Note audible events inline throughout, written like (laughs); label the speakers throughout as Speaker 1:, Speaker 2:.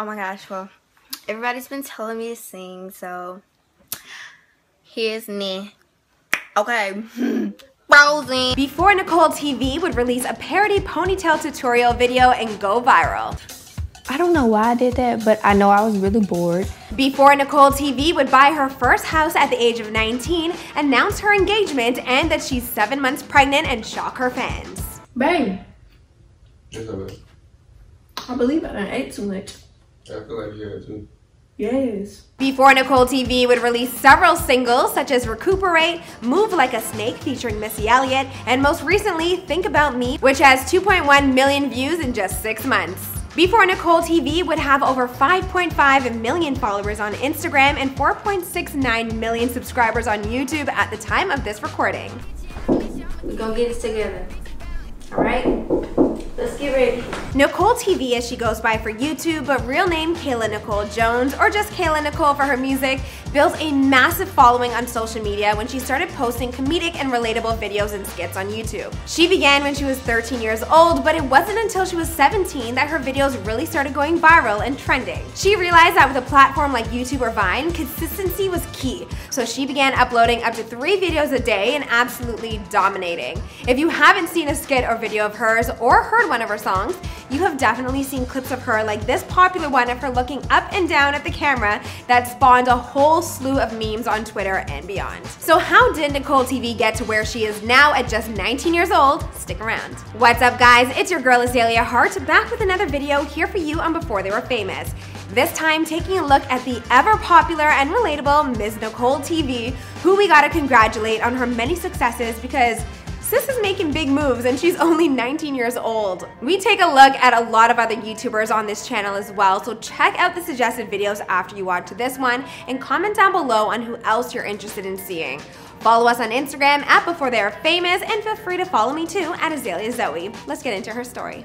Speaker 1: Oh my gosh, well, everybody's been telling me to sing, so here's me. Okay. (laughs) Frozen.
Speaker 2: Before Nicole TV would release a parody ponytail tutorial video and go viral.
Speaker 3: I don't know why I did that, but I know I was really bored.
Speaker 2: Before Nicole TV would buy her first house at the age of 19, announce her engagement, and that she's seven months pregnant and shock her fans.
Speaker 4: Babe,
Speaker 5: I
Speaker 4: believe I ate too much.
Speaker 5: I feel like you had to.
Speaker 4: Yes.
Speaker 2: Before Nicole TV would release several singles such as Recuperate, Move Like a Snake featuring Missy Elliott, and most recently Think About Me, which has 2.1 million views in just six months. Before Nicole TV would have over 5.5 million followers on Instagram and 4.69 million subscribers on YouTube at the time of this recording.
Speaker 1: We're gonna get this together. Alright? Let's get ready.
Speaker 2: Nicole TV as she goes by for YouTube, but real name Kayla Nicole Jones, or just Kayla Nicole for her music, built a massive following on social media when she started posting comedic and relatable videos and skits on YouTube. She began when she was 13 years old, but it wasn't until she was 17 that her videos really started going viral and trending. She realized that with a platform like YouTube or Vine, consistency was key, so she began uploading up to three videos a day and absolutely dominating. If you haven't seen a skit or video of hers or heard one of her songs, you have definitely seen clips of her like this popular one of her looking up and down at the camera that spawned a whole slew of memes on Twitter and beyond. So how did Nicole TV get to where she is now at just 19 years old? Stick around. What's up guys, it's your girl Azalea Hart back with another video here for you on Before They Were Famous. This time taking a look at the ever popular and relatable Ms. Nicole TV, who we gotta congratulate on her many successes because Sis is making big moves and she's only 19 years old. We take a look at a lot of other YouTubers on this channel as well, so check out the suggested videos after you watch this one and comment down below on who else you're interested in seeing. Follow us on Instagram at Before They Are Famous and feel free to follow me too at Azalea Zoe. Let's get into her story.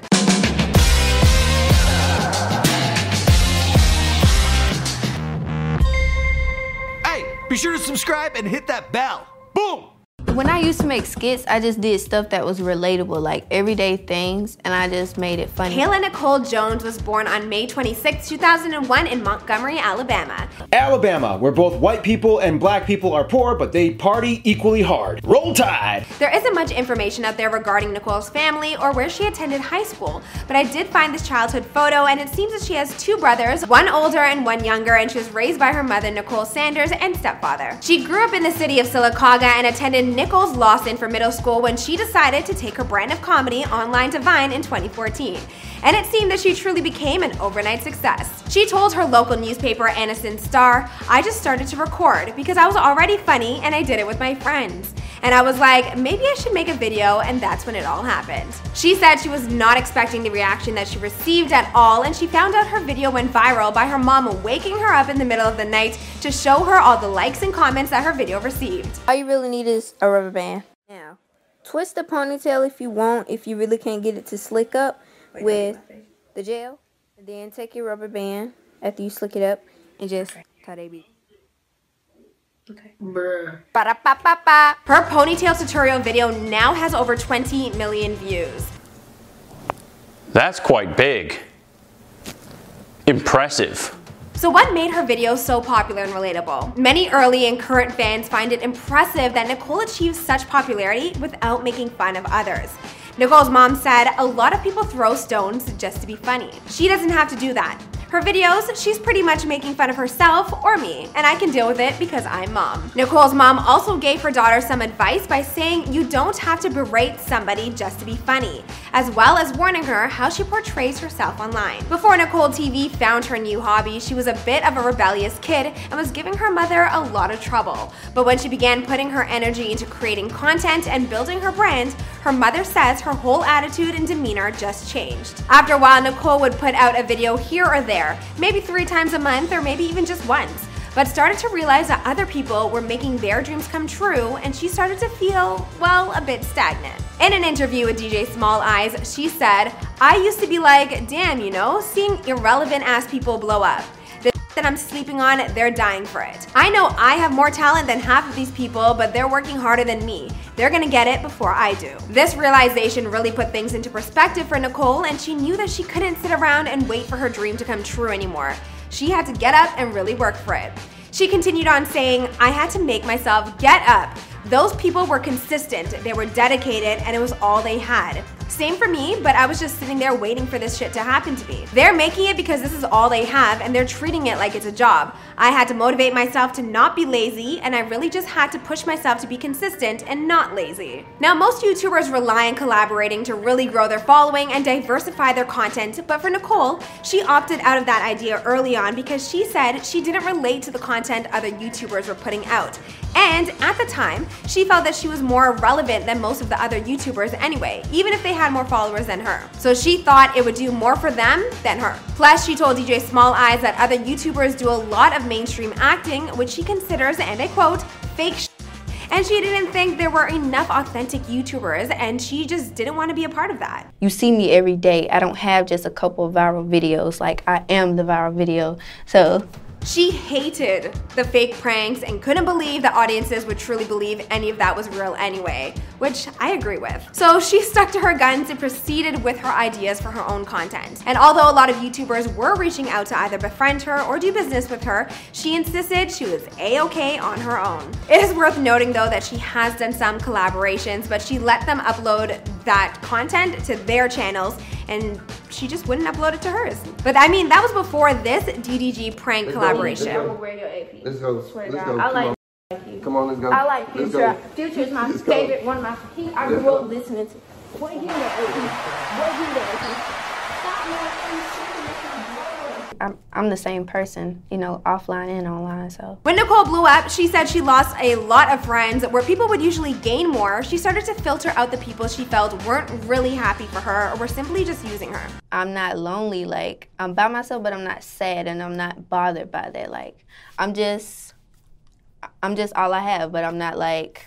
Speaker 6: Hey, be sure to subscribe and hit that bell. Boom!
Speaker 3: When I used to make skits, I just did stuff that was relatable, like everyday things, and I just made it funny.
Speaker 2: Kayla Nicole Jones was born on May 26, 2001 in Montgomery, Alabama.
Speaker 7: Alabama, where both white people and black people are poor, but they party equally hard. Roll Tide!
Speaker 2: There isn't much information out there regarding Nicole's family or where she attended high school, but I did find this childhood photo and it seems that she has two brothers, one older and one younger, and she was raised by her mother, Nicole Sanders, and stepfather. She grew up in the city of Sylacauga and attended Nichols Lawson for middle school when she decided to take her brand of comedy online to Vine in 2014. And it seemed that she truly became an overnight success. She told her local newspaper, Anniston Star, I just started to record because I was already funny and I did it with my friends. And I was like, maybe I should make a video, and that's when it all happened. She said she was not expecting the reaction that she received at all, and she found out her video went viral by her mom waking her up in the middle of the night to show her all the likes and comments that her video received.
Speaker 3: All you really need is a rubber band. Now, twist the ponytail if you want, if you really can't get it to slick up with the gel. And then take your rubber band after you slick it up and just tie they be.
Speaker 4: Bruh.
Speaker 2: Ba-da-ba-ba-ba. Her ponytail tutorial video now has over 20 million views.
Speaker 8: That's quite big. Impressive.
Speaker 2: So what made her videos so popular and relatable? Many early and current fans find it impressive that Nicole achieved such popularity without making fun of others. Nicole's mom said, a lot of people throw stones just to be funny. She doesn't have to do that. Her videos, she's pretty much making fun of herself or me, and I can deal with it because I'm mom. Nicole's mom also gave her daughter some advice by saying you don't have to berate somebody just to be funny, as well as warning her how she portrays herself online. Before Nicole TV found her new hobby, she was a bit of a rebellious kid and was giving her mother a lot of trouble. But when she began putting her energy into creating content and building her brand, her mother says her whole attitude and demeanor just changed. After a while, Nicole would put out a video here or there, maybe three times a month or maybe even just once but started to realize that other people were making their dreams come true, and she started to feel, well, a bit stagnant. In an interview with DJ Smallz Eyez, she said, I used to be like, damn, you know, seeing irrelevant ass people blow up that I'm sleeping on, they're dying for it. I know I have more talent than half of these people, but they're working harder than me. They're gonna get it before I do. This realization really put things into perspective for Nicole, and she knew that she couldn't sit around and wait for her dream to come true anymore. She had to get up and really work for it. She continued on saying, I had to make myself get up. Those people were consistent, they were dedicated, and it was all they had. Same for me, but I was just sitting there waiting for this shit to happen to me. They're making it because this is all they have and they're treating it like it's a job. I had to motivate myself to not be lazy and I really just had to push myself to be consistent and not lazy. Now, most YouTubers rely on collaborating to really grow their following and diversify their content, but for Nicole, she opted out of that idea early on because she said she didn't relate to the content other YouTubers were putting out. And at the time, she felt that she was more relevant than most of the other YouTubers anyway, even if they had more followers than her. So she thought it would do more for them than her. Plus, she told DJ Smallz Eyez that other YouTubers do a lot of mainstream acting, which she considers, and I quote, fake and she didn't think there were enough authentic YouTubers and she just didn't want to be a part of that.
Speaker 3: You see me every day. I don't have just a couple of viral videos. Like I am the viral video. So
Speaker 2: she hated the fake pranks and couldn't believe that audiences would truly believe any of that was real anyway, which I agree with. So she stuck to her guns and proceeded with her ideas for her own content. And although a lot of YouTubers were reaching out to either befriend her or do business with her, she insisted she was a-okay on her own. It is worth noting though that she has done some collaborations, but she let them upload that content to their channels and she just wouldn't upload it to hers. But I mean, that was before this DDG prank let's collaboration.
Speaker 5: Go, let's go. Let's go. Let's go. I like you. Come on, let's go.
Speaker 4: I like Future. Future is my favorite, one of my, he, I grew up listening to. What you know, what you know. Stop
Speaker 3: I'm, I'm the same person, you know, offline and online. So
Speaker 2: when Nicole blew up, she said she lost a lot of friends. Where people would usually gain more, she started to filter out the people she felt weren't really happy for her or were simply just using her.
Speaker 3: I'm not lonely. Like I'm by myself, but I'm not sad and I'm not bothered by that. Like I'm just, I'm just all I have. But I'm not like,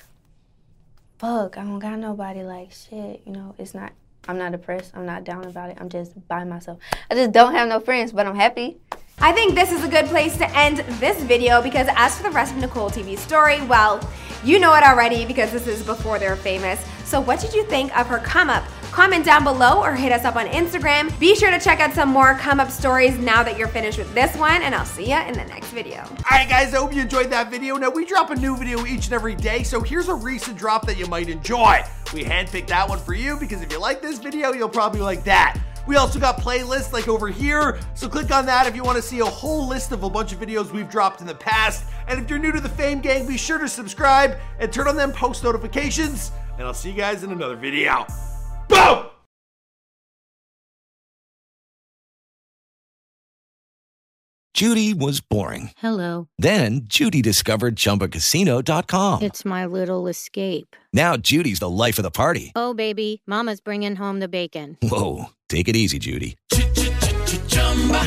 Speaker 3: fuck, I don't got nobody. Like shit, you know, it's not I'm not depressed. I'm not down about it. I'm just by myself. I just don't have no friends, but I'm happy.
Speaker 2: I think this is a good place to end this video because as for the rest of Nicole TV's story, well, you know it already because this is before they're famous. So what did you think of her come up? Comment down below or hit us up on Instagram. Be sure to check out some more come up stories now that you're finished with this one and I'll see you in the next video.
Speaker 6: Alright guys, I hope you enjoyed that video. Now we drop a new video each and every day, so here's a recent drop that you might enjoy. We handpicked that one for you because if you like this video, you'll probably like that. We also got playlists like over here, so click on that if you want to see a whole list of a bunch of videos we've dropped in the past. And if you're new to the Fame Gang, be sure to subscribe and turn on them post notifications. And I'll see you guys in another video. Boom!
Speaker 9: Judy was boring.
Speaker 10: Hello.
Speaker 9: Then Judy discovered ChumbaCasino.com.
Speaker 10: It's my little escape.
Speaker 9: Now Judy's the life of the party.
Speaker 10: Oh, baby, mama's bringing home the bacon.
Speaker 9: Whoa, take it easy, Judy.